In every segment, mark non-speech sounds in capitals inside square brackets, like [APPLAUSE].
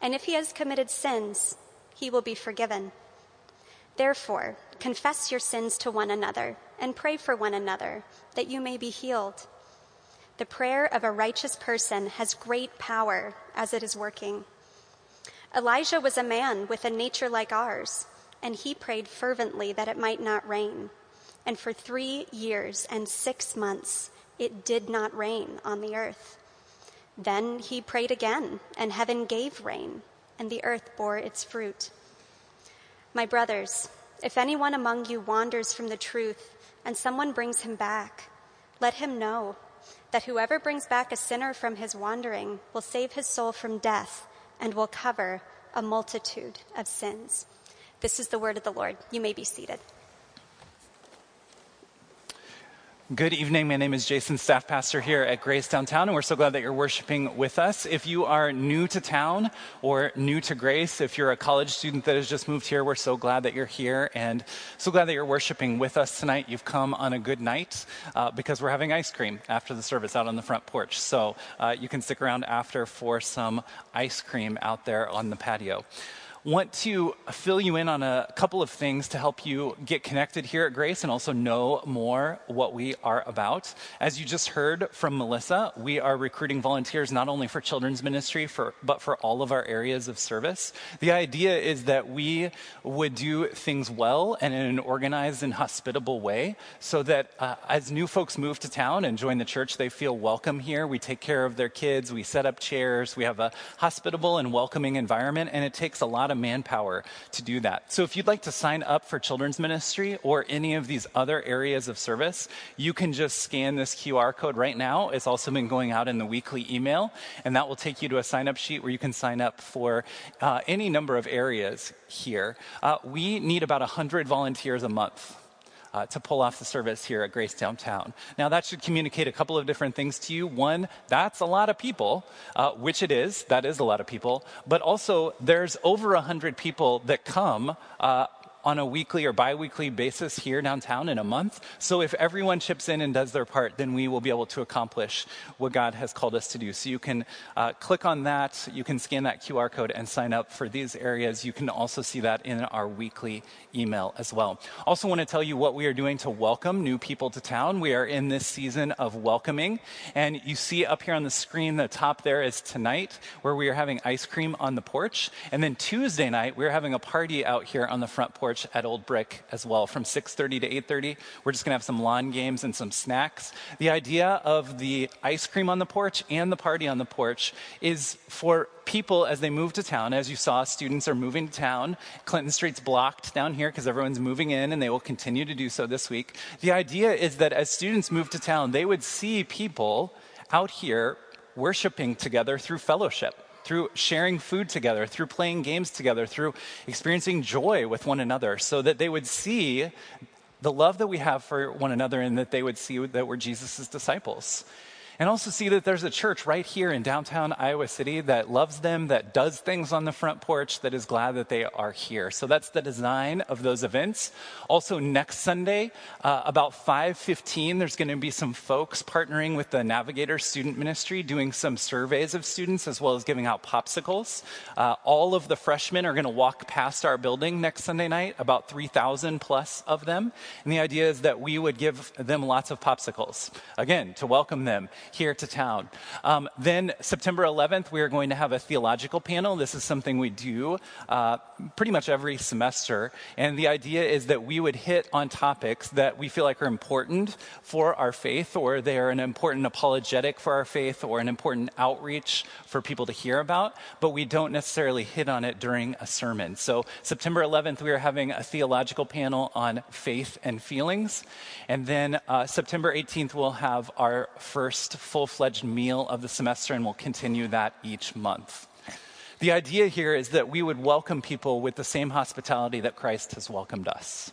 And if he has committed sins, he will be forgiven. Therefore, confess your sins to one another and pray for one another that you may be healed. The prayer of a righteous person has great power as it is working. Elijah was a man with a nature like ours, and he prayed fervently that it might not rain. And for three years and six months, it did not rain on the earth. Then he prayed again, and heaven gave rain, and the earth bore its fruit. My brothers, if anyone among you wanders from the truth, and someone brings him back, let him know that whoever brings back a sinner from his wandering will save his soul from death and will cover a multitude of sins. This is the word of the Lord. You may be seated. Good evening. My name is Jason, staff pastor here at Grace Downtown, and we're so glad that you're worshiping with us. If you are new to town or new to Grace, if you're a college student that has just moved here, we're so glad that you're here and so glad that you're worshiping with us tonight. You've come on a good night uh, because we're having ice cream after the service out on the front porch. So uh, you can stick around after for some ice cream out there on the patio want to fill you in on a couple of things to help you get connected here at Grace and also know more what we are about. As you just heard from Melissa, we are recruiting volunteers not only for children's ministry, for, but for all of our areas of service. The idea is that we would do things well and in an organized and hospitable way so that uh, as new folks move to town and join the church, they feel welcome here. We take care of their kids, we set up chairs, we have a hospitable and welcoming environment, and it takes a lot of manpower to do that. So if you'd like to sign up for children's ministry or any of these other areas of service, you can just scan this QR code right now. It's also been going out in the weekly email, and that will take you to a sign up sheet where you can sign up for uh, any number of areas here. Uh, we need about 100 volunteers a month uh, to pull off the service here at Grace Downtown. Now, that should communicate a couple of different things to you. One, that's a lot of people, uh, which it is. That is a lot of people. But also, there's over 100 people that come uh, on a weekly or biweekly basis here downtown in a month. So if everyone chips in and does their part, then we will be able to accomplish what God has called us to do. So you can uh, click on that, you can scan that QR code and sign up for these areas. You can also see that in our weekly email as well. Also, want to tell you what we are doing to welcome new people to town. We are in this season of welcoming, and you see up here on the screen, the top there is tonight, where we are having ice cream on the porch, and then Tuesday night we're having a party out here on the front porch at Old Brick as well from 6:30 to 8:30. We're just going to have some lawn games and some snacks. The idea of the ice cream on the porch and the party on the porch is for people as they move to town. As you saw, students are moving to town. Clinton Street's blocked down here because everyone's moving in and they will continue to do so this week. The idea is that as students move to town, they would see people out here worshiping together through fellowship through sharing food together, through playing games together, through experiencing joy with one another, so that they would see the love that we have for one another and that they would see that we're Jesus' disciples and also see that there's a church right here in downtown Iowa City that loves them, that does things on the front porch, that is glad that they are here. So that's the design of those events. Also, next Sunday, uh, about 5:15, there's going to be some folks partnering with the Navigator Student Ministry, doing some surveys of students as well as giving out popsicles. Uh, all of the freshmen are going to walk past our building next Sunday night, about 3,000 plus of them, and the idea is that we would give them lots of popsicles again to welcome them here to town. Um, then September 11th, we are going to have a theological panel. This is something we do uh, pretty much every semester. And the idea is that we would hit on topics that we feel like are important for our faith, or they are an important apologetic for our faith, or an important outreach for people to hear about, but we don't necessarily hit on it during a sermon. So September 11th, we are having a theological panel on faith and feelings. And then uh, September 18th, we'll have our first full fledged meal of the semester, and we'll continue that each month. The idea here is that we would welcome people with the same hospitality that Christ has welcomed us.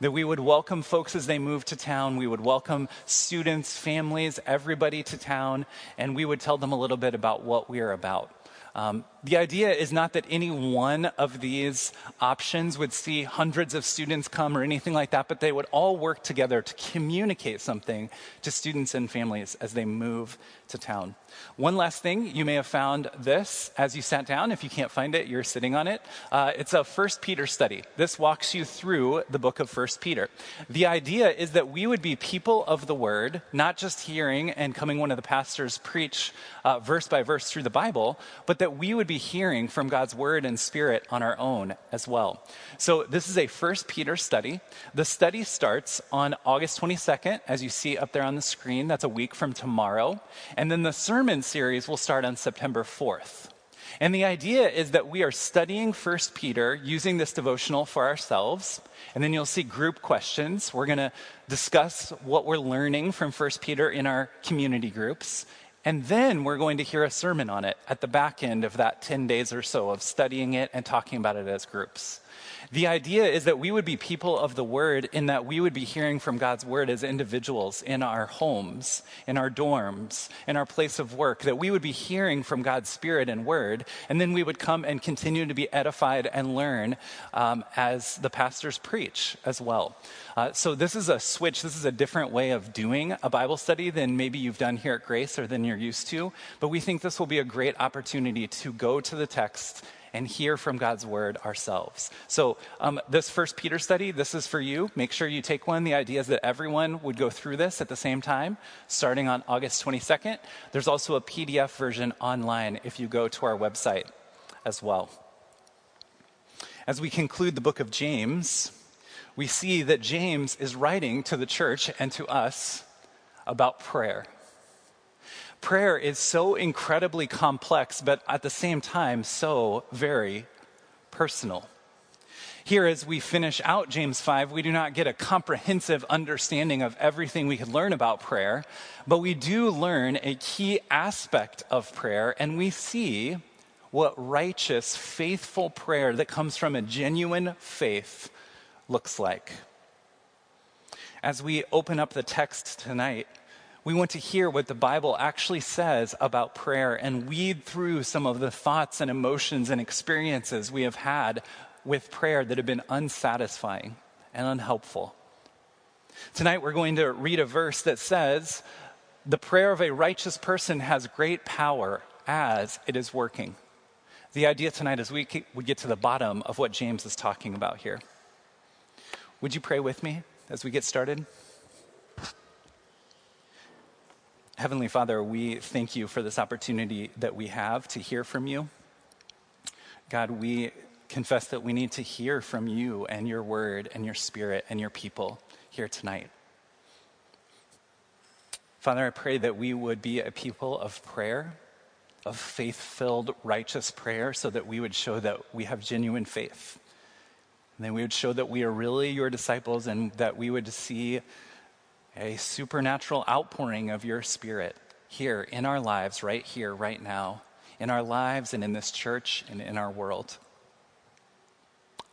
That we would welcome folks as they move to town. We would welcome students, families, everybody to town, and we would tell them a little bit about what we are about. Um, the idea is not that any one of these options would see hundreds of students come or anything like that, but they would all work together to communicate something to students and families as they move to town. One last thing, you may have found this as you sat down. If you can't find it, you're sitting on it. Uh, it's a First Peter study. This walks you through the book of First Peter. The idea is that we would be people of the word, not just hearing and coming one of the pastors preach uh, verse by verse through the Bible, but that we would be hearing from God's word and spirit on our own as well. So this is a First Peter study. The study starts on August 22nd, as you see up there on the screen. That's a week from tomorrow. And then the sermon series will start on September 4th. And the idea is that we are studying 1 Peter using this devotional for ourselves. And then you'll see group questions. We're going to discuss what we're learning from 1 Peter in our community groups. And then we're going to hear a sermon on it at the back end of that 10 days or so of studying it and talking about it as groups. The idea is that we would be people of the word in that we would be hearing from God's word as individuals in our homes, in our dorms, in our place of work, that we would be hearing from God's spirit and word, and then we would come and continue to be edified and learn um, as the pastors preach as well. Uh, so this is a switch. This is a different way of doing a Bible study than maybe you've done here at Grace or than you're used to. But we think this will be a great opportunity to go to the text and hear from God's word ourselves. So, um, this first Peter study, this is for you. Make sure you take one. The idea is that everyone would go through this at the same time, starting on August 22nd. There's also a PDF version online if you go to our website as well. As we conclude the book of James, we see that James is writing to the church and to us about prayer. Prayer is so incredibly complex, but at the same time, so very personal. Here, as we finish out James 5, we do not get a comprehensive understanding of everything we could learn about prayer, but we do learn a key aspect of prayer, and we see what righteous, faithful prayer that comes from a genuine faith looks like. As we open up the text tonight, we want to hear what the Bible actually says about prayer and weed through some of the thoughts and emotions and experiences we have had with prayer that have been unsatisfying and unhelpful. Tonight, we're going to read a verse that says, The prayer of a righteous person has great power as it is working. The idea tonight is we, we get to the bottom of what James is talking about here. Would you pray with me as we get started? Heavenly Father, we thank you for this opportunity that we have to hear from you. God, we confess that we need to hear from you and your word and your spirit and your people here tonight. Father, I pray that we would be a people of prayer, of faith filled, righteous prayer, so that we would show that we have genuine faith. And then we would show that we are really your disciples and that we would see a supernatural outpouring of your spirit here in our lives, right here, right now, in our lives and in this church and in our world.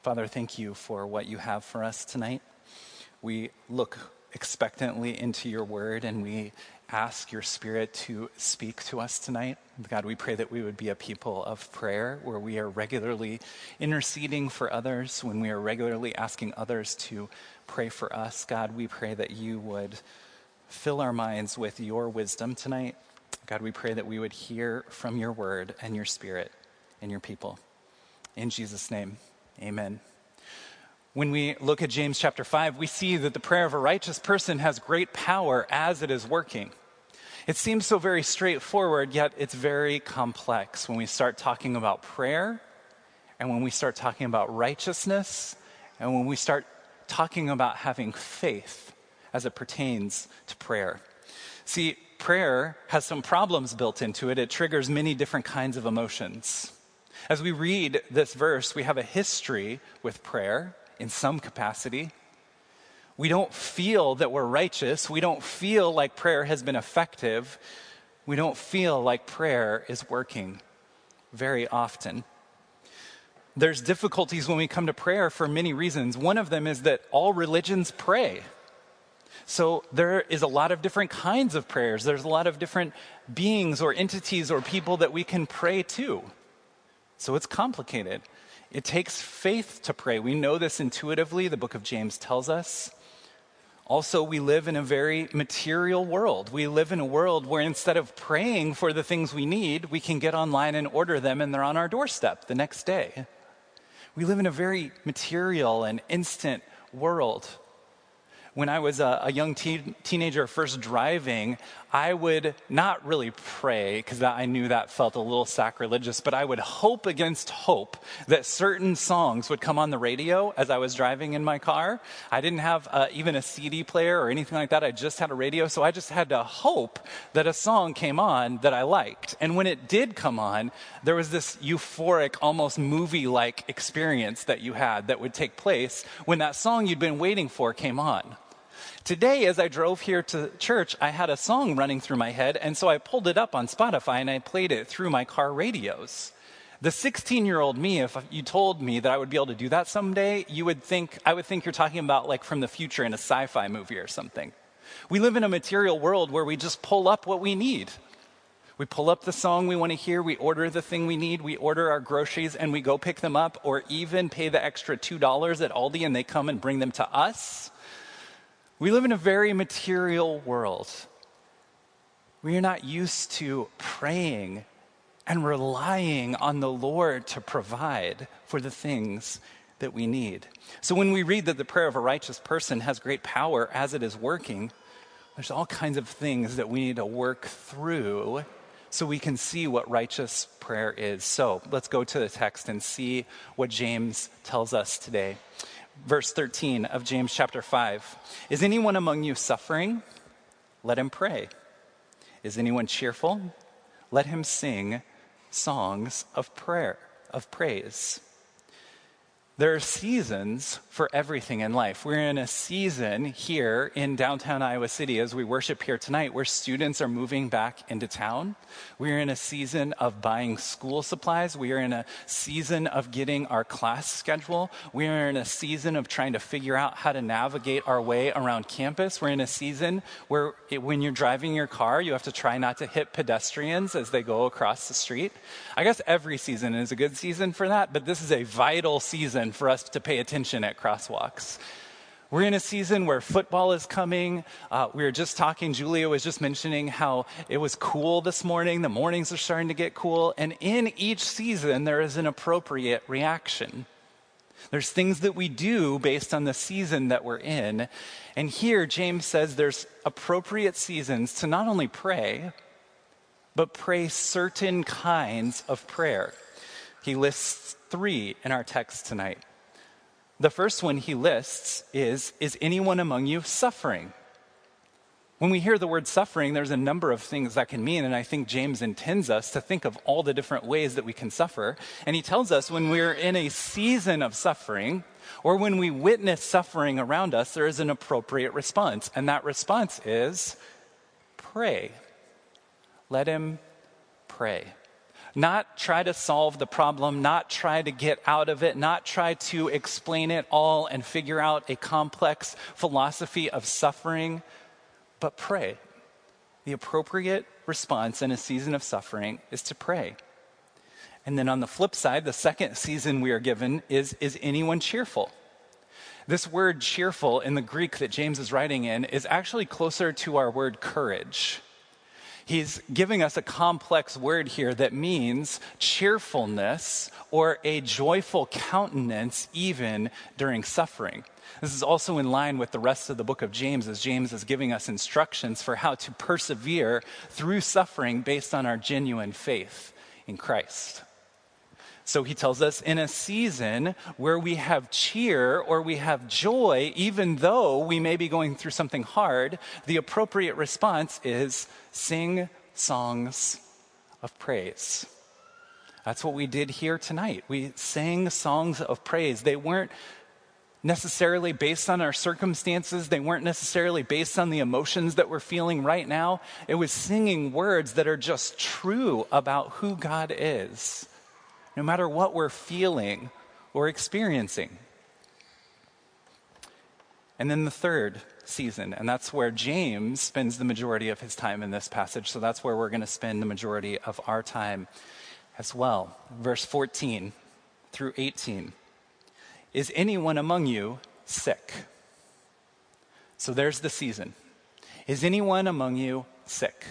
Father, thank you for what you have for us tonight. We look expectantly into your word and we ask your spirit to speak to us tonight. God, we pray that we would be a people of prayer where we are regularly interceding for others, when we are regularly asking others to pray for us. God, we pray that you would fill our minds with your wisdom tonight. God, we pray that we would hear from your word and your spirit and your people. In Jesus' name, amen. When we look at James chapter 5, we see that the prayer of a righteous person has great power as it is working. It seems so very straightforward, yet it's very complex when we start talking about prayer and when we start talking about righteousness and when we start talking about having faith as it pertains to prayer. See, prayer has some problems built into it. It triggers many different kinds of emotions. As we read this verse, we have a history with prayer in some capacity. We don't feel that we're righteous. We don't feel like prayer has been effective. We don't feel like prayer is working very often. There's difficulties when we come to prayer for many reasons. One of them is that all religions pray. So there is a lot of different kinds of prayers. There's a lot of different beings or entities or people that we can pray to. So it's complicated. It takes faith to pray. We know this intuitively, the book of James tells us. Also, we live in a very material world. We live in a world where instead of praying for the things we need, we can get online and order them and they're on our doorstep the next day. We live in a very material and instant world when I was a, a young teen, teenager first driving, I would not really pray because I knew that felt a little sacrilegious, but I would hope against hope that certain songs would come on the radio as I was driving in my car. I didn't have uh, even a CD player or anything like that. I just had a radio, so I just had to hope that a song came on that I liked. And when it did come on, there was this euphoric, almost movie like experience that you had that would take place when that song you'd been waiting for came on. Today, as I drove here to church, I had a song running through my head, and so I pulled it up on Spotify and I played it through my car radios. The 16 year old me, if you told me that I would be able to do that someday, you would think, I would think you're talking about like from the future in a sci fi movie or something. We live in a material world where we just pull up what we need. We pull up the song we want to hear, we order the thing we need, we order our groceries, and we go pick them up, or even pay the extra $2 at Aldi and they come and bring them to us. We live in a very material world. We are not used to praying and relying on the Lord to provide for the things that we need. So when we read that the prayer of a righteous person has great power as it is working, there's all kinds of things that we need to work through so we can see what righteous prayer is. So let's go to the text and see what James tells us today verse 13 of James chapter 5. Is anyone among you suffering? Let him pray. Is anyone cheerful? Let him sing songs of prayer, of praise. There are seasons for everything in life. We're in a season here in downtown Iowa City as we worship here tonight where students are moving back into town. We're in a season of buying school supplies. We are in a season of getting our class schedule. We are in a season of trying to figure out how to navigate our way around campus. We're in a season where it, when you're driving your car, you have to try not to hit pedestrians as they go across the street. I guess every season is a good season for that, but this is a vital season season for us to pay attention at crosswalks. We're in a season where football is coming. Uh, we were just talking, Julia was just mentioning how it was cool this morning. The mornings are starting to get cool. And in each season, there is an appropriate reaction. There's things that we do based on the season that we're in. And here, James says there's appropriate seasons to not only pray, but pray certain kinds of prayer. He lists three in our text tonight. The first one he lists is Is anyone among you suffering? When we hear the word suffering, there's a number of things that can mean, and I think James intends us to think of all the different ways that we can suffer. And he tells us when we're in a season of suffering, or when we witness suffering around us, there is an appropriate response. And that response is pray. Let him pray. Not try to solve the problem, not try to get out of it, not try to explain it all and figure out a complex philosophy of suffering, but pray. The appropriate response in a season of suffering is to pray. And then on the flip side, the second season we are given is Is anyone cheerful? This word cheerful in the Greek that James is writing in is actually closer to our word courage. He's giving us a complex word here that means cheerfulness or a joyful countenance even during suffering. This is also in line with the rest of the book of James, as James is giving us instructions for how to persevere through suffering based on our genuine faith in Christ. So he tells us in a season where we have cheer or we have joy, even though we may be going through something hard, the appropriate response is sing songs of praise. That's what we did here tonight. We sang songs of praise. They weren't necessarily based on our circumstances. They weren't necessarily based on the emotions that we're feeling right now. It was singing words that are just true about who God is no matter what we're feeling or experiencing. And then the third season, and that's where James spends the majority of his time in this passage. So that's where we're going to spend the majority of our time as well. Verse 14 through 18. Is anyone among you sick? So there's the season. Is anyone among you sick?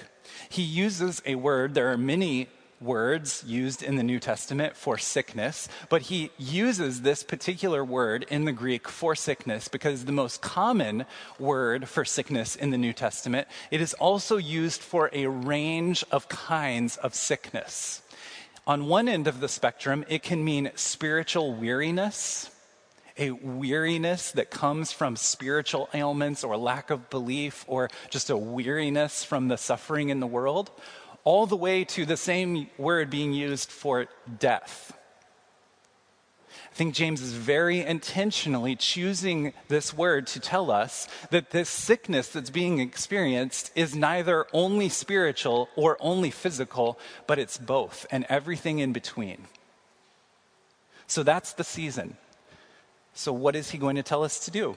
He uses a word, there are many words used in the New Testament for sickness, but he uses this particular word in the Greek for sickness because the most common word for sickness in the New Testament, it is also used for a range of kinds of sickness. On one end of the spectrum, it can mean spiritual weariness, a weariness that comes from spiritual ailments or lack of belief or just a weariness from the suffering in the world all the way to the same word being used for death. I think James is very intentionally choosing this word to tell us that this sickness that's being experienced is neither only spiritual or only physical, but it's both and everything in between. So that's the season. So, what is he going to tell us to do?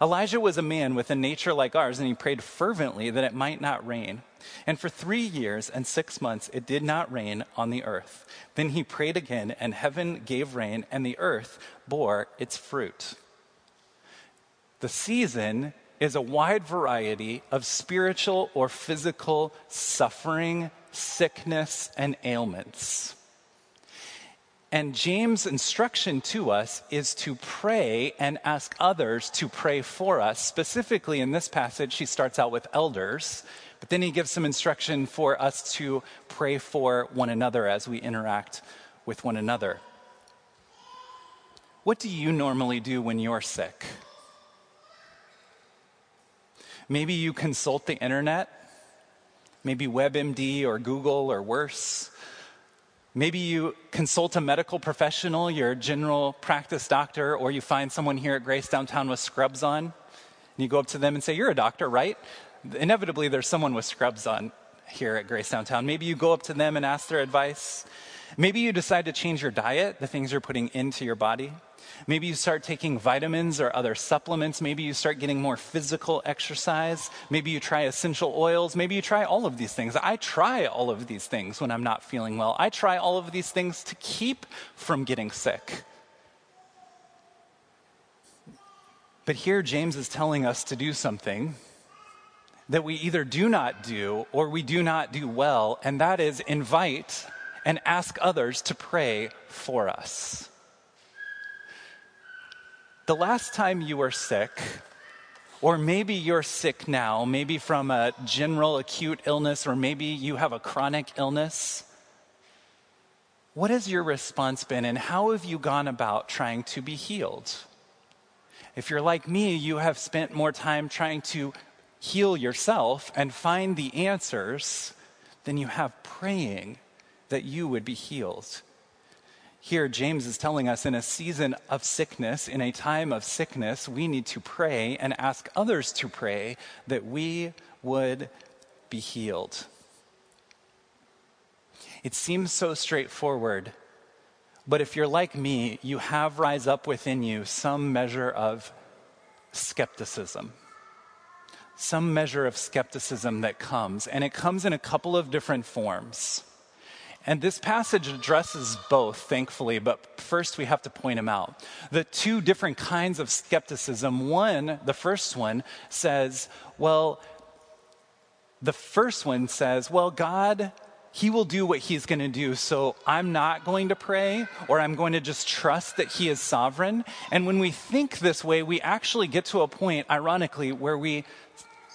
Elijah was a man with a nature like ours, and he prayed fervently that it might not rain. And for three years and six months it did not rain on the earth. Then he prayed again, and heaven gave rain, and the earth bore its fruit. The season is a wide variety of spiritual or physical suffering, sickness, and ailments. And James' instruction to us is to pray and ask others to pray for us. Specifically, in this passage, he starts out with elders, but then he gives some instruction for us to pray for one another as we interact with one another. What do you normally do when you're sick? Maybe you consult the internet, maybe WebMD or Google or worse. Maybe you consult a medical professional, your general practice doctor, or you find someone here at Grace downtown with scrubs on, and you go up to them and say, You're a doctor, right? Inevitably, there's someone with scrubs on here at Grace downtown. Maybe you go up to them and ask their advice. Maybe you decide to change your diet, the things you're putting into your body. Maybe you start taking vitamins or other supplements. Maybe you start getting more physical exercise. Maybe you try essential oils. Maybe you try all of these things. I try all of these things when I'm not feeling well. I try all of these things to keep from getting sick. But here, James is telling us to do something that we either do not do or we do not do well, and that is invite and ask others to pray for us. The last time you were sick, or maybe you're sick now, maybe from a general acute illness, or maybe you have a chronic illness. What has your response been, and how have you gone about trying to be healed? If you're like me, you have spent more time trying to heal yourself and find the answers than you have praying that you would be healed. Here, James is telling us in a season of sickness, in a time of sickness, we need to pray and ask others to pray that we would be healed. It seems so straightforward, but if you're like me, you have rise up within you some measure of skepticism. Some measure of skepticism that comes, and it comes in a couple of different forms. And this passage addresses both, thankfully, but first we have to point them out. The two different kinds of skepticism one, the first one, says, well, the first one says, well, God, He will do what He's going to do, so I'm not going to pray, or I'm going to just trust that He is sovereign. And when we think this way, we actually get to a point, ironically, where we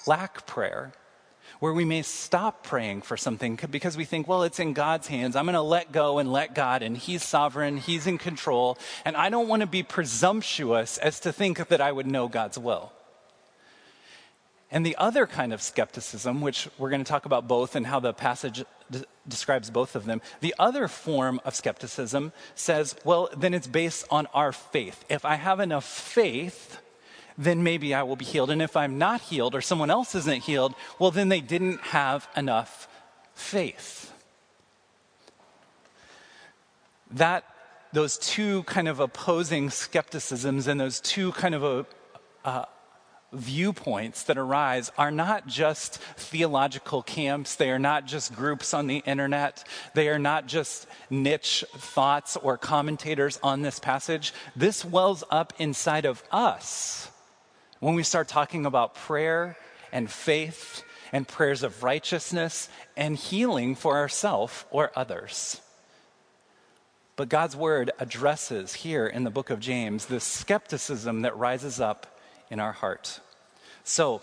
lack prayer where we may stop praying for something because we think, well, it's in God's hands. I'm going to let go and let God, and He's sovereign, He's in control. And I don't want to be presumptuous as to think that I would know God's will. And the other kind of skepticism, which we're going to talk about both and how the passage d- describes both of them, the other form of skepticism says, well, then it's based on our faith. If I have enough faith, then maybe I will be healed. And if I'm not healed or someone else isn't healed, well, then they didn't have enough faith. That, those two kind of opposing skepticisms and those two kind of a, uh, viewpoints that arise are not just theological camps. They are not just groups on the internet. They are not just niche thoughts or commentators on this passage. This wells up inside of us when we start talking about prayer and faith and prayers of righteousness and healing for ourselves or others. But God's word addresses here in the book of James the skepticism that rises up in our heart. So,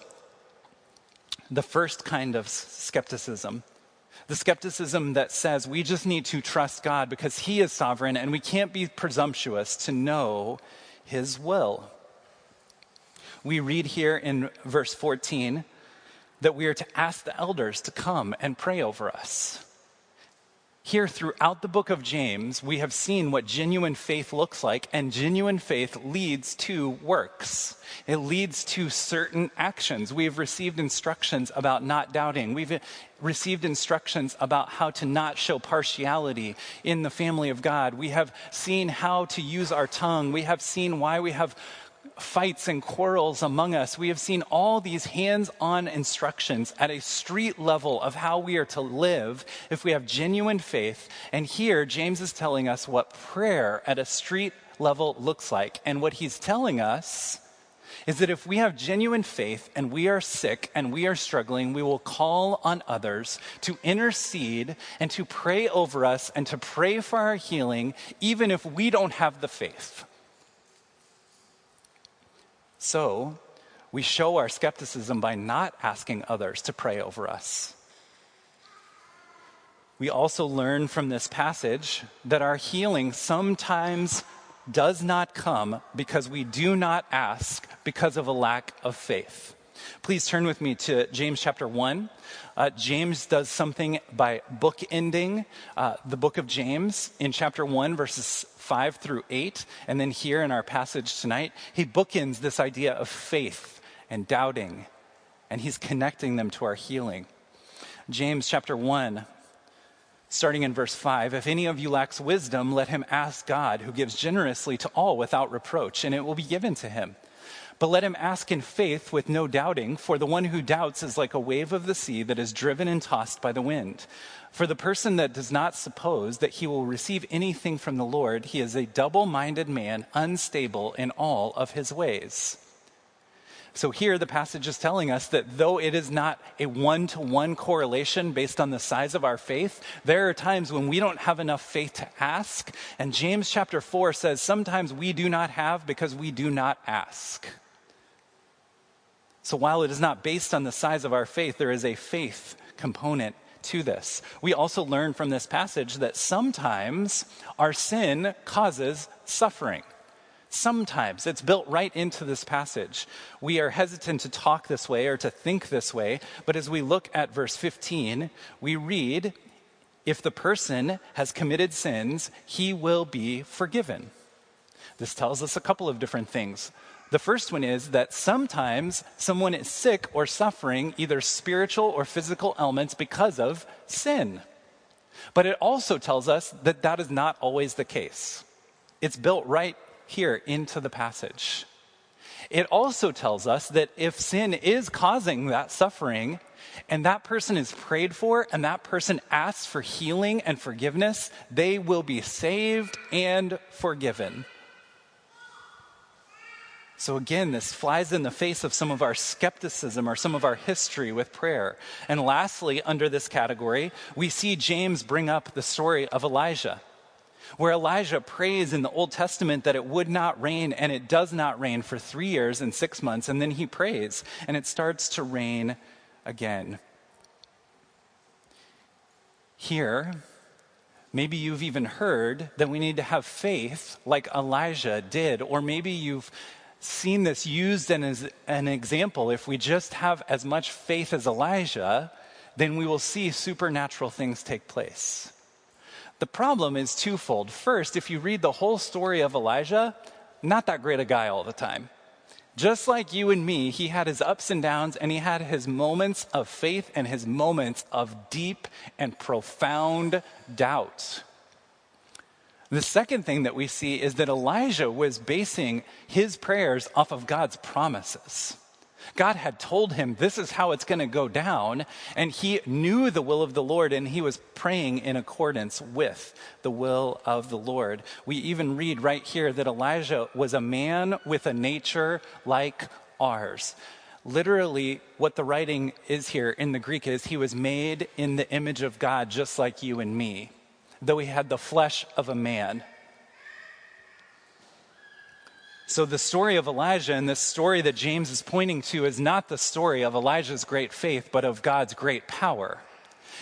the first kind of skepticism, the skepticism that says we just need to trust God because He is sovereign and we can't be presumptuous to know His will we read here in verse 14 that we are to ask the elders to come and pray over us. Here, throughout the book of James, we have seen what genuine faith looks like, and genuine faith leads to works. It leads to certain actions. We've received instructions about not doubting. We've received instructions about how to not show partiality in the family of God. We have seen how to use our tongue. We have seen why we have fights and quarrels among us. We have seen all these hands on instructions at a street level of how we are to live if we have genuine faith. And here, James is telling us what prayer at a street level looks like. And what he's telling us is that if we have genuine faith and we are sick and we are struggling, we will call on others to intercede and to pray over us and to pray for our healing, even if we don't have the faith. So, we show our skepticism by not asking others to pray over us. We also learn from this passage that our healing sometimes does not come because we do not ask because of a lack of faith. Please turn with me to James chapter 1. Uh, James does something by bookending uh, the book of James in chapter 1, verses 5 through 8. And then here in our passage tonight, he bookends this idea of faith and doubting, and he's connecting them to our healing. James chapter 1, starting in verse 5 If any of you lacks wisdom, let him ask God, who gives generously to all without reproach, and it will be given to him. But let him ask in faith with no doubting, for the one who doubts is like a wave of the sea that is driven and tossed by the wind. For the person that does not suppose that he will receive anything from the Lord, he is a double minded man, unstable in all of his ways. So here the passage is telling us that though it is not a one to one correlation based on the size of our faith, there are times when we don't have enough faith to ask. And James chapter 4 says sometimes we do not have because we do not ask. So while it is not based on the size of our faith, there is a faith component to this. We also learn from this passage that sometimes our sin causes suffering. Sometimes it's built right into this passage. We are hesitant to talk this way or to think this way, but as we look at verse 15, we read, If the person has committed sins, he will be forgiven. This tells us a couple of different things. The first one is that sometimes someone is sick or suffering either spiritual or physical ailments because of sin. But it also tells us that that is not always the case. It's built right here into the passage. It also tells us that if sin is causing that suffering, and that person is prayed for, and that person asks for healing and forgiveness, they will be saved and forgiven. So, again, this flies in the face of some of our skepticism or some of our history with prayer. And lastly, under this category, we see James bring up the story of Elijah, where Elijah prays in the Old Testament that it would not rain, and it does not rain for three years and six months, and then he prays, and it starts to rain again. Here, maybe you've even heard that we need to have faith like Elijah did, or maybe you've seen this used as an example. If we just have as much faith as Elijah, then we will see supernatural things take place. The problem is twofold. First, if you read the whole story of Elijah, not that great a guy all the time. Just like you and me, he had his ups and downs, and he had his moments of faith and his moments of deep and profound doubt. The second thing that we see is that Elijah was basing his prayers off of God's promises. God had told him this is how it's going to go down, and he knew the will of the Lord, and he was praying in accordance with the will of the Lord. We even read right here that Elijah was a man with a nature like ours. Literally, what the writing is here in the Greek is he was made in the image of God, just like you and me, though he had the flesh of a man. So, the story of Elijah and this story that James is pointing to is not the story of Elijah's great faith, but of God's great power.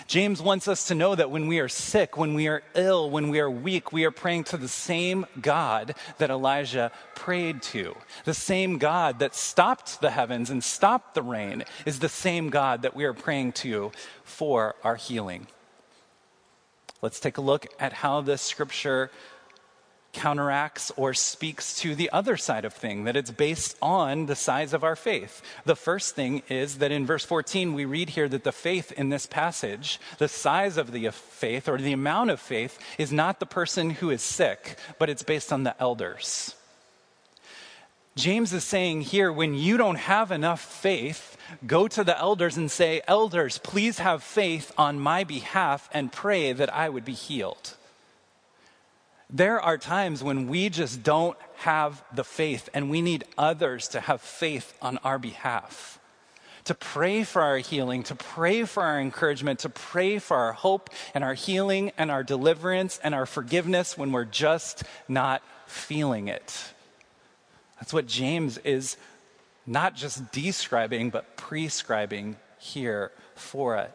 James wants us to know that when we are sick, when we are ill, when we are weak, we are praying to the same God that Elijah prayed to. The same God that stopped the heavens and stopped the rain is the same God that we are praying to for our healing. Let's take a look at how this scripture counteracts or speaks to the other side of thing that it's based on the size of our faith. The first thing is that in verse 14 we read here that the faith in this passage, the size of the faith or the amount of faith is not the person who is sick, but it's based on the elders. James is saying here when you don't have enough faith, go to the elders and say, Elders, please have faith on my behalf and pray that I would be healed. There are times when we just don't have the faith, and we need others to have faith on our behalf. To pray for our healing, to pray for our encouragement, to pray for our hope and our healing and our deliverance and our forgiveness when we're just not feeling it. That's what James is not just describing, but prescribing here for us.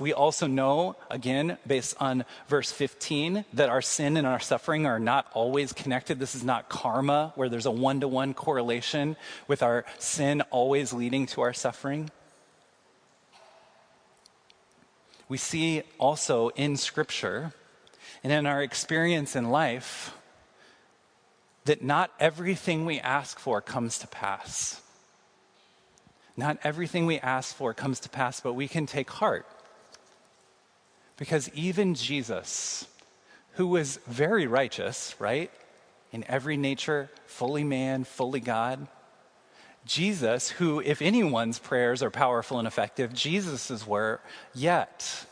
Uh, we also know, again, based on verse 15, that our sin and our suffering are not always connected. This is not karma, where there's a one to one correlation with our sin always leading to our suffering. We see also in Scripture and in our experience in life that not everything we ask for comes to pass. Not everything we ask for comes to pass, but we can take heart because even Jesus, who was very righteous, right? In every nature, fully man, fully God. Jesus, who, if anyone's prayers are powerful and effective, Jesus's were, yet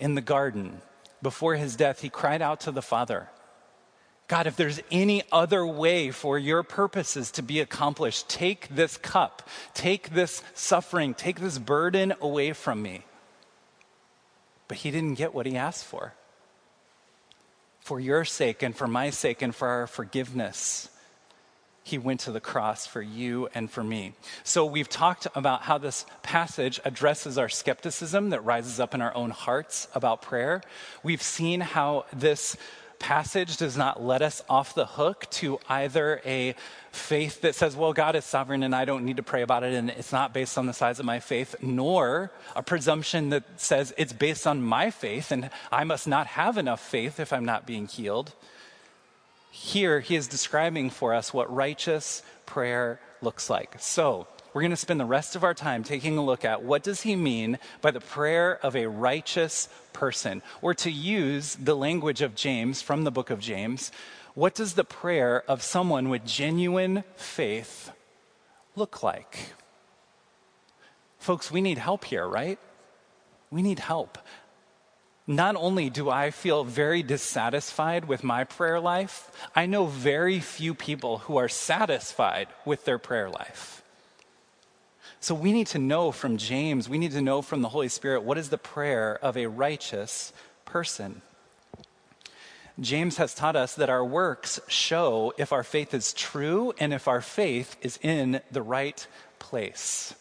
in the garden, before his death, he cried out to the Father God, if there's any other way for your purposes to be accomplished, take this cup, take this suffering, take this burden away from me. But he didn't get what he asked for. For your sake and for my sake and for our forgiveness, he went to the cross for you and for me. So we've talked about how this passage addresses our skepticism that rises up in our own hearts about prayer. We've seen how this passage does not let us off the hook to either a faith that says, well, God is sovereign and I don't need to pray about it and it's not based on the size of my faith, nor a presumption that says it's based on my faith and I must not have enough faith if I'm not being healed. Here, he is describing for us what righteous prayer looks like. So, we're going to spend the rest of our time taking a look at what does he mean by the prayer of a righteous person or to use the language of James from the book of James what does the prayer of someone with genuine faith look like? Folks we need help here right? We need help. Not only do I feel very dissatisfied with my prayer life, I know very few people who are satisfied with their prayer life. So we need to know from James, we need to know from the Holy Spirit what is the prayer of a righteous person. James has taught us that our works show if our faith is true and if our faith is in the right place.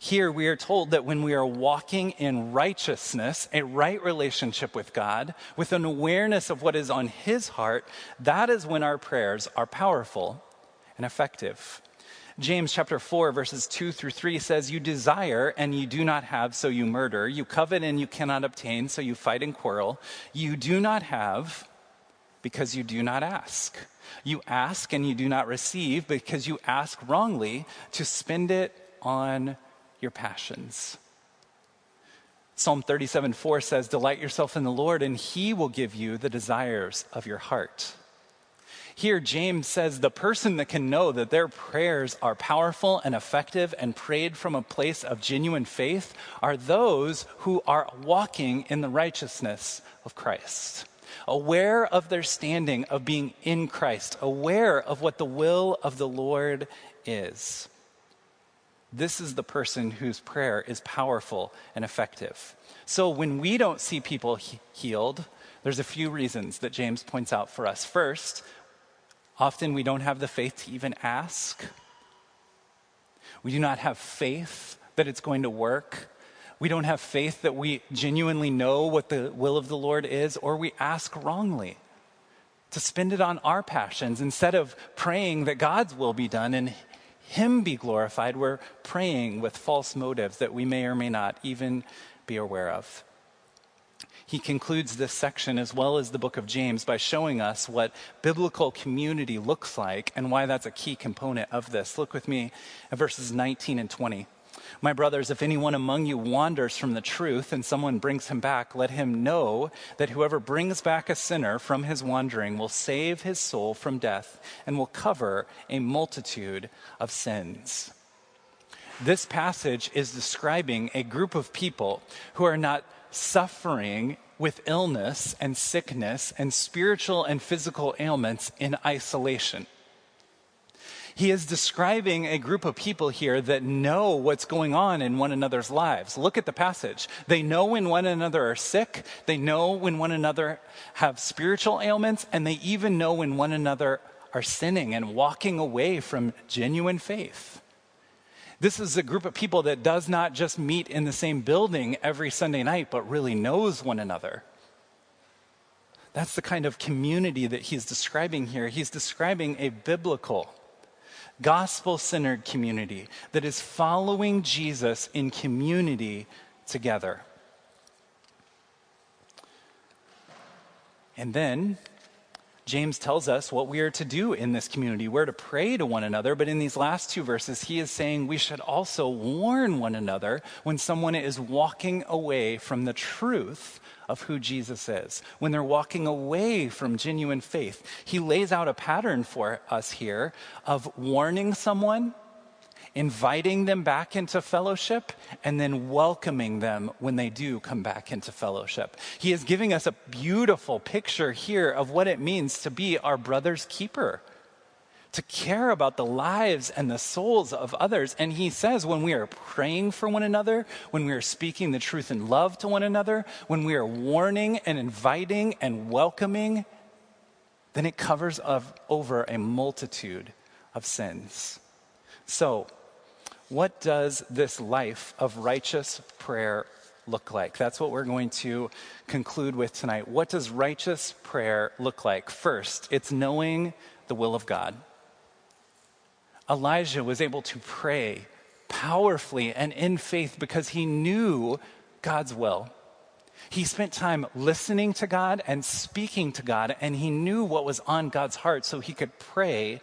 Here we are told that when we are walking in righteousness, a right relationship with God, with an awareness of what is on His heart, that is when our prayers are powerful and effective. James chapter 4, verses 2 through 3 says, You desire and you do not have, so you murder. You covet and you cannot obtain, so you fight and quarrel. You do not have because you do not ask. You ask and you do not receive because you ask wrongly to spend it on your passions. Psalm 37 4 says, Delight yourself in the Lord, and he will give you the desires of your heart. Here, James says the person that can know that their prayers are powerful and effective and prayed from a place of genuine faith are those who are walking in the righteousness of Christ. Aware of their standing of being in Christ, aware of what the will of the Lord is. This is the person whose prayer is powerful and effective. So when we don't see people he- healed, there's a few reasons that James points out for us. First, often we don't have the faith to even ask. We do not have faith that it's going to work. We don't have faith that we genuinely know what the will of the Lord is, or we ask wrongly to spend it on our passions instead of praying that God's will be done and him be glorified, we're praying with false motives that we may or may not even be aware of. He concludes this section, as well as the book of James, by showing us what biblical community looks like and why that's a key component of this. Look with me at verses 19 and 20. My brothers, if anyone among you wanders from the truth and someone brings him back, let him know that whoever brings back a sinner from his wandering will save his soul from death and will cover a multitude of sins. This passage is describing a group of people who are not suffering with illness and sickness and spiritual and physical ailments in isolation. He is describing a group of people here that know what's going on in one another's lives. Look at the passage. They know when one another are sick, they know when one another have spiritual ailments, and they even know when one another are sinning and walking away from genuine faith. This is a group of people that does not just meet in the same building every Sunday night, but really knows one another. That's the kind of community that he's describing here. He's describing a biblical gospel centered community that is following Jesus in community together. And then James tells us what we are to do in this community. We're to pray to one another, but in these last two verses, he is saying we should also warn one another when someone is walking away from the truth of who Jesus is, when they're walking away from genuine faith. He lays out a pattern for us here of warning someone, inviting them back into fellowship, and then welcoming them when they do come back into fellowship. He is giving us a beautiful picture here of what it means to be our brother's keeper to care about the lives and the souls of others. And he says when we are praying for one another, when we are speaking the truth in love to one another, when we are warning and inviting and welcoming, then it covers of, over a multitude of sins. So, what does this life of righteous prayer look like? That's what we're going to conclude with tonight. What does righteous prayer look like? First, it's knowing the will of God. Elijah was able to pray powerfully and in faith because he knew God's will. He spent time listening to God and speaking to God, and he knew what was on God's heart so he could pray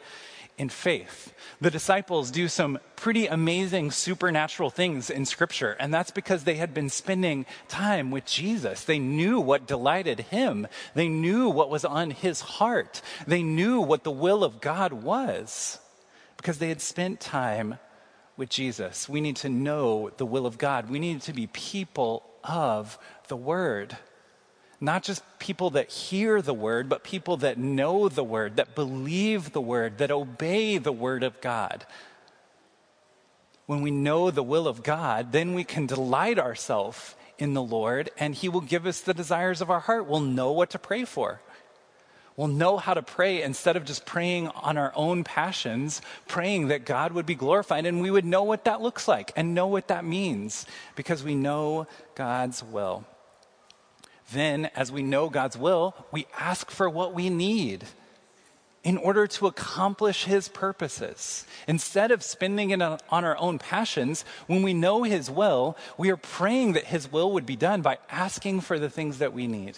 in faith. The disciples do some pretty amazing supernatural things in Scripture, and that's because they had been spending time with Jesus. They knew what delighted him, they knew what was on his heart, they knew what the will of God was because they had spent time with Jesus. We need to know the will of God. We need to be people of the Word. Not just people that hear the Word, but people that know the Word, that believe the Word, that obey the Word of God. When we know the will of God, then we can delight ourselves in the Lord, and He will give us the desires of our heart. We'll know what to pray for. We'll know how to pray instead of just praying on our own passions, praying that God would be glorified and we would know what that looks like and know what that means because we know God's will. Then, as we know God's will, we ask for what we need in order to accomplish his purposes. Instead of spending it on our own passions, when we know his will, we are praying that his will would be done by asking for the things that we need.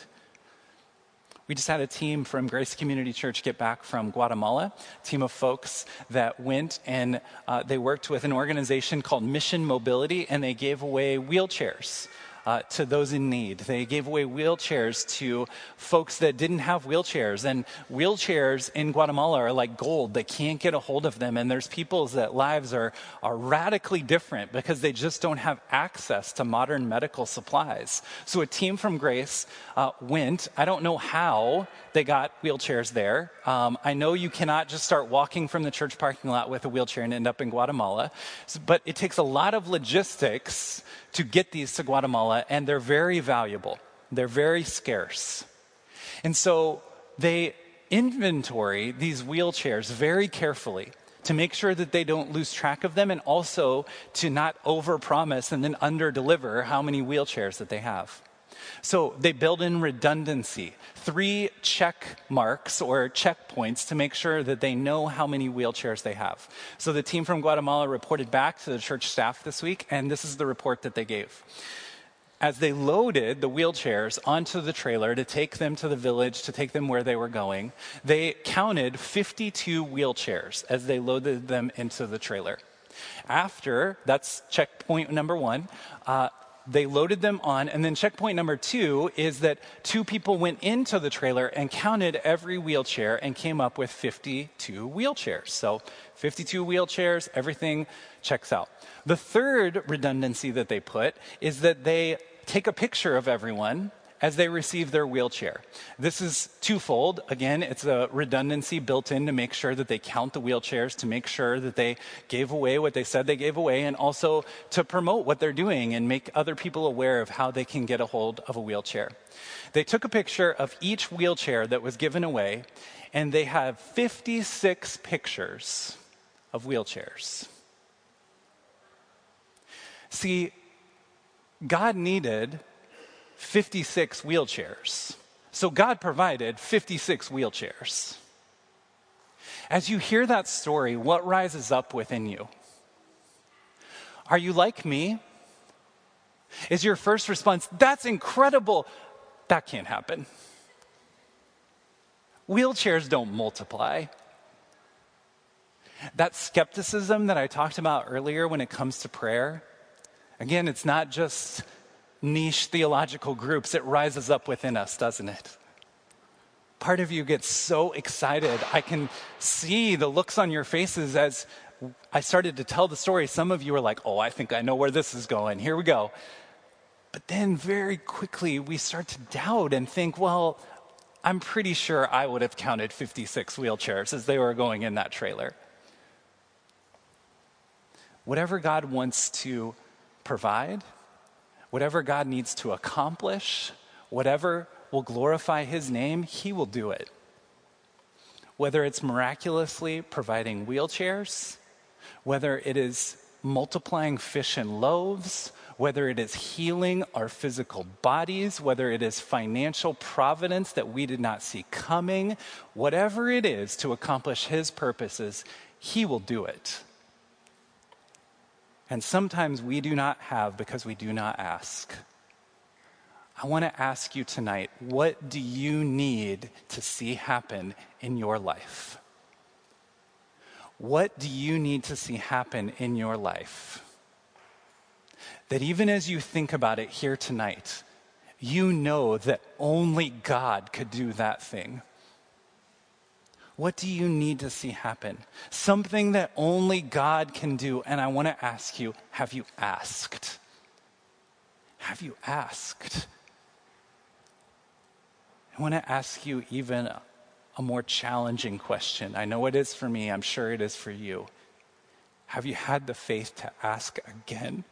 We just had a team from Grace Community Church get back from Guatemala, team of folks that went and uh, they worked with an organization called Mission Mobility and they gave away wheelchairs uh, to those in need. They gave away wheelchairs to folks that didn't have wheelchairs. And wheelchairs in Guatemala are like gold. They can't get a hold of them. And there's people's that lives are, are radically different because they just don't have access to modern medical supplies. So a team from Grace uh, went. I don't know how they got wheelchairs there. Um, I know you cannot just start walking from the church parking lot with a wheelchair and end up in Guatemala, but it takes a lot of logistics to get these to Guatemala, and they're very valuable. They're very scarce. And so they inventory these wheelchairs very carefully to make sure that they don't lose track of them and also to not overpromise and then underdeliver how many wheelchairs that they have. So they build in redundancy, three check marks or checkpoints to make sure that they know how many wheelchairs they have. So the team from Guatemala reported back to the church staff this week, and this is the report that they gave. As they loaded the wheelchairs onto the trailer to take them to the village, to take them where they were going, they counted 52 wheelchairs as they loaded them into the trailer. After, that's checkpoint number one, uh, they loaded them on. And then checkpoint number two is that two people went into the trailer and counted every wheelchair and came up with 52 wheelchairs. So 52 wheelchairs, everything checks out. The third redundancy that they put is that they take a picture of everyone as they receive their wheelchair. This is twofold. Again, it's a redundancy built in to make sure that they count the wheelchairs, to make sure that they gave away what they said they gave away, and also to promote what they're doing and make other people aware of how they can get a hold of a wheelchair. They took a picture of each wheelchair that was given away, and they have 56 pictures of wheelchairs. See, God needed 56 wheelchairs. So God provided 56 wheelchairs. As you hear that story, what rises up within you? Are you like me? Is your first response, that's incredible? That can't happen. Wheelchairs don't multiply. That skepticism that I talked about earlier when it comes to prayer, again, it's not just niche theological groups, it rises up within us, doesn't it? Part of you gets so excited. I can see the looks on your faces as I started to tell the story. Some of you are like, oh, I think I know where this is going. Here we go. But then very quickly we start to doubt and think, well, I'm pretty sure I would have counted 56 wheelchairs as they were going in that trailer. Whatever God wants to provide, Whatever God needs to accomplish, whatever will glorify his name, he will do it. Whether it's miraculously providing wheelchairs, whether it is multiplying fish and loaves, whether it is healing our physical bodies, whether it is financial providence that we did not see coming, whatever it is to accomplish His purposes, He will do it. And sometimes we do not have because we do not ask. I want to ask you tonight what do you need to see happen in your life? What do you need to see happen in your life? That even as you think about it here tonight, you know that only God could do that thing. What do you need to see happen? Something that only God can do. And I want to ask you have you asked? Have you asked? I want to ask you even a, more challenging question. I know it is for me, I'm sure it is for you. Have you had the faith to ask again?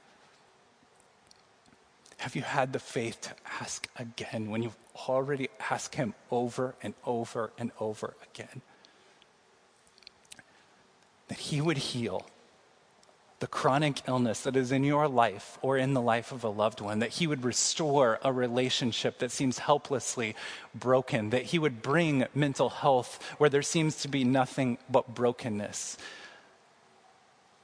Have you had the faith to ask again when you've already asked Him over and over and over again? That He would heal the chronic illness that is in your life or in the life of a loved one, that He would restore a relationship that seems helplessly broken, that He would bring mental health where there seems to be nothing but brokenness,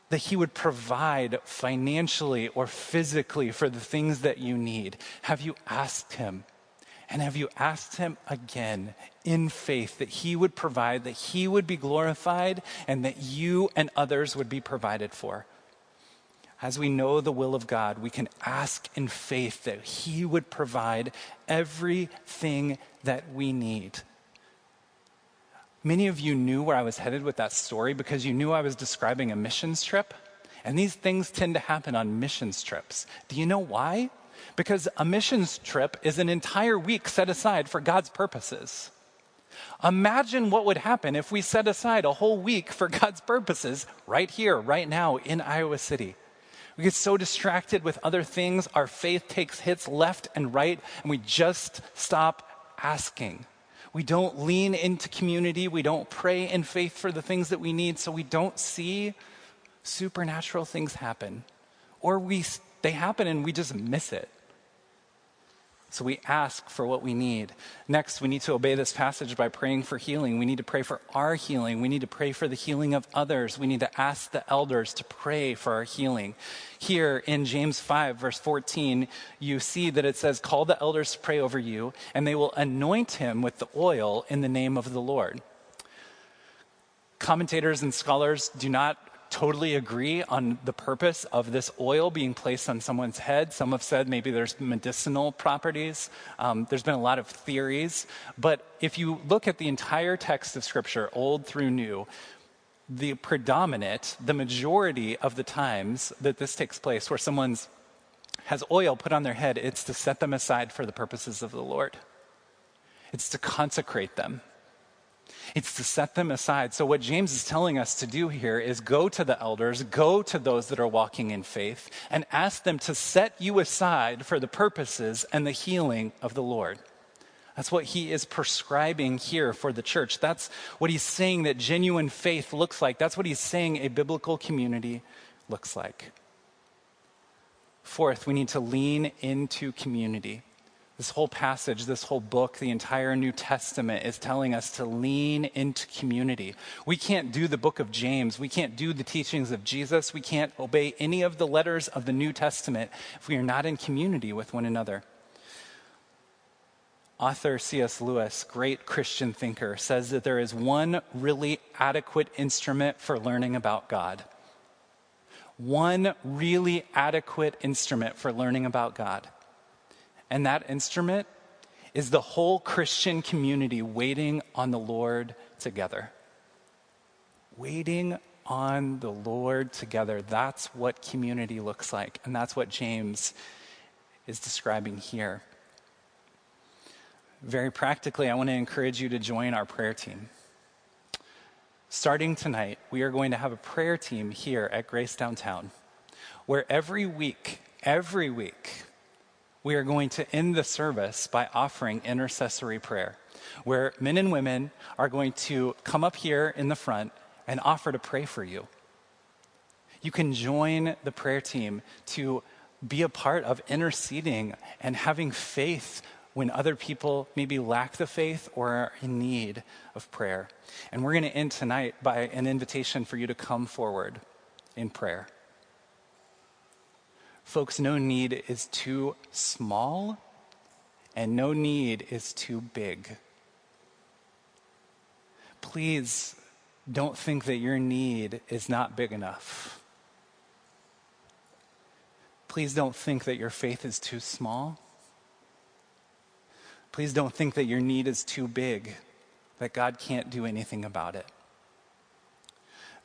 that He would provide financially or physically for the things that you need. Have you asked Him? And have you asked Him again in faith that He would provide, that He would be glorified, and that you and others would be provided for? as we know the will of God, we can ask in faith that He would provide everything that we need. Many of you knew where I was headed with that story because you knew I was describing a missions trip. And these things tend to happen on missions trips. Do you know why? Because a missions trip is an entire week set aside for God's purposes. Imagine what would happen if we set aside a whole week for [LAUGHS] God's purposes right here, right now in Iowa City. We get so distracted with other things, our faith takes hits left and right, and we just stop asking. We don't lean into community. We don't pray in faith for the things that we need, so we don't see supernatural things happen. Or we, they happen and we just miss it. So we ask for what we need. Next, we need to obey this passage by praying for healing. We need to pray for our healing. We need to pray for the healing of others. We need to ask the elders to pray for our healing. Here in James 5, verse 14, you see that it says, Call the elders to pray over you, and they will anoint him with the oil in the name of the Lord. Commentators and scholars do not totally agree on the purpose of this oil being placed on someone's head. Some have said maybe there's medicinal properties. Um, there's been a lot of theories. But if you look at the entire text of Scripture, Old through New, the predominant, the majority of the times that this takes place, where someone's has oil put on their head, it's to set them aside for the purposes of the Lord. It's to consecrate them. It's to set them aside. So, what James is telling us to do here is go to the elders, go to those that are walking in faith, and ask them to set you aside for the purposes and the healing of the Lord. That's what he is prescribing here for the church. That's what he's saying that genuine faith looks like. That's what he's saying a biblical community looks like. Fourth, we need to lean into community. This whole passage, this whole book, the entire New Testament is telling us to lean into community. We can't do the book of James. We can't do the teachings of Jesus. We can't obey any of the letters of the New Testament if we are not in community with one another. Author C.S. Lewis, great Christian thinker, says that there is one really adequate instrument for learning about God. One really adequate instrument for learning about God and that instrument is the whole Christian community waiting on the Lord together. Waiting on the Lord together. That's what community looks like. And that's what James is describing here. Very practically, I want to encourage you to join our prayer team. Starting tonight, we are going to have a prayer team here at Grace Downtown where every week, every week, we are going to end the service by offering intercessory prayer, where men and women are going to come up here in the front and offer to pray for you. You can join the prayer team to be a part of interceding and having faith when other people maybe lack the faith or are in need of prayer. And we're going to end tonight by an invitation for you to come forward in prayer. Folks, no need is too small and no need is too big. Please don't think that your need is not big enough. Please don't think that your faith is too small. Please don't think that your need is too big, that God can't do anything about it.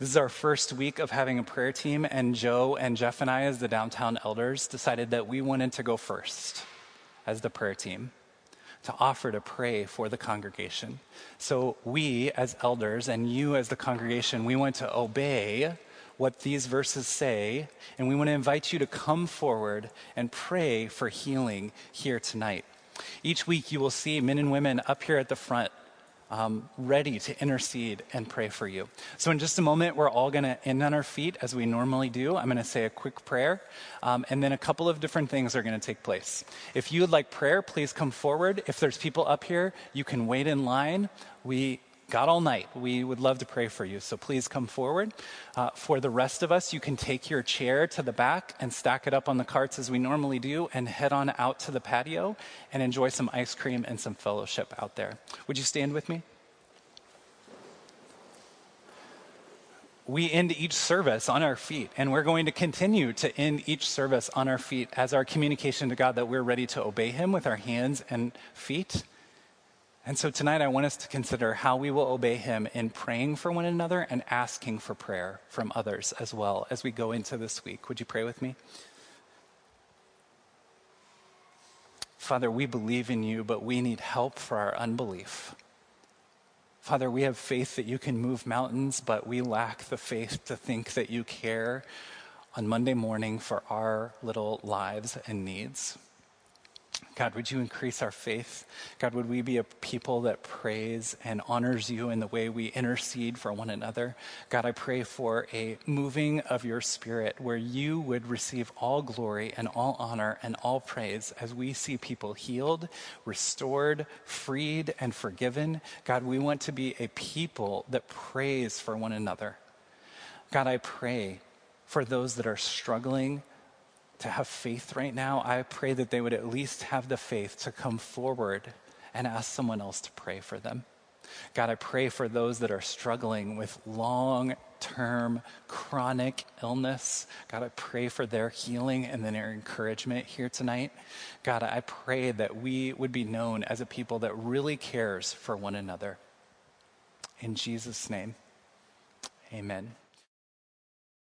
This is our first week of having a prayer team, and Joe and Jeff and I, as the downtown elders, decided that we wanted to go first as the prayer team to offer to pray for the congregation. So we, as elders, and you, as the congregation, we want to obey what these verses say, and we want to invite you to come forward and pray for healing here tonight. Each week, you will see men and women up here at the front um, ready to intercede and pray for you. So, in just a moment, we're all going to end on our feet as we normally do. I'm going to say a quick prayer, um, and then a couple of different things are going to take place. If you would like prayer, please come forward. If there's people up here, you can wait in line. We got all night. We would love to pray for you. So please come forward. Uh, for the rest of us, you can take your chair to the back and stack it up on the carts as we normally do and head on out to the patio and enjoy some ice cream and some fellowship out there. Would you stand with me? we end each service on our feet, and we're going to continue to end each service on our feet as our communication to God that we're ready to obey Him with our hands and feet. And so tonight I want us to consider how we will obey him in praying for one another and asking for prayer from others as well as we go into this week. Would you pray with me? Father, we believe in you, but we need help for our unbelief. Father, we have faith that you can move mountains, but we lack the faith to think that you care on Monday morning for our little lives and needs. God, would you increase our faith? God, would we be a people that prays and honors you in the way we intercede for one another? God, I pray for a moving of your spirit where you would receive all glory and all honor and all praise as we see people healed, restored, freed, and forgiven. God, we want to be a people that prays for one another. God, I pray for those that are struggling to have faith right now, I pray that they would at least have the faith to come forward and ask someone else to pray for them. God, I pray for those that are struggling with long term chronic illness. God, I pray for their healing and then their encouragement here tonight. God, I pray that we would be known as a people that really cares for one another. In Jesus' name, amen.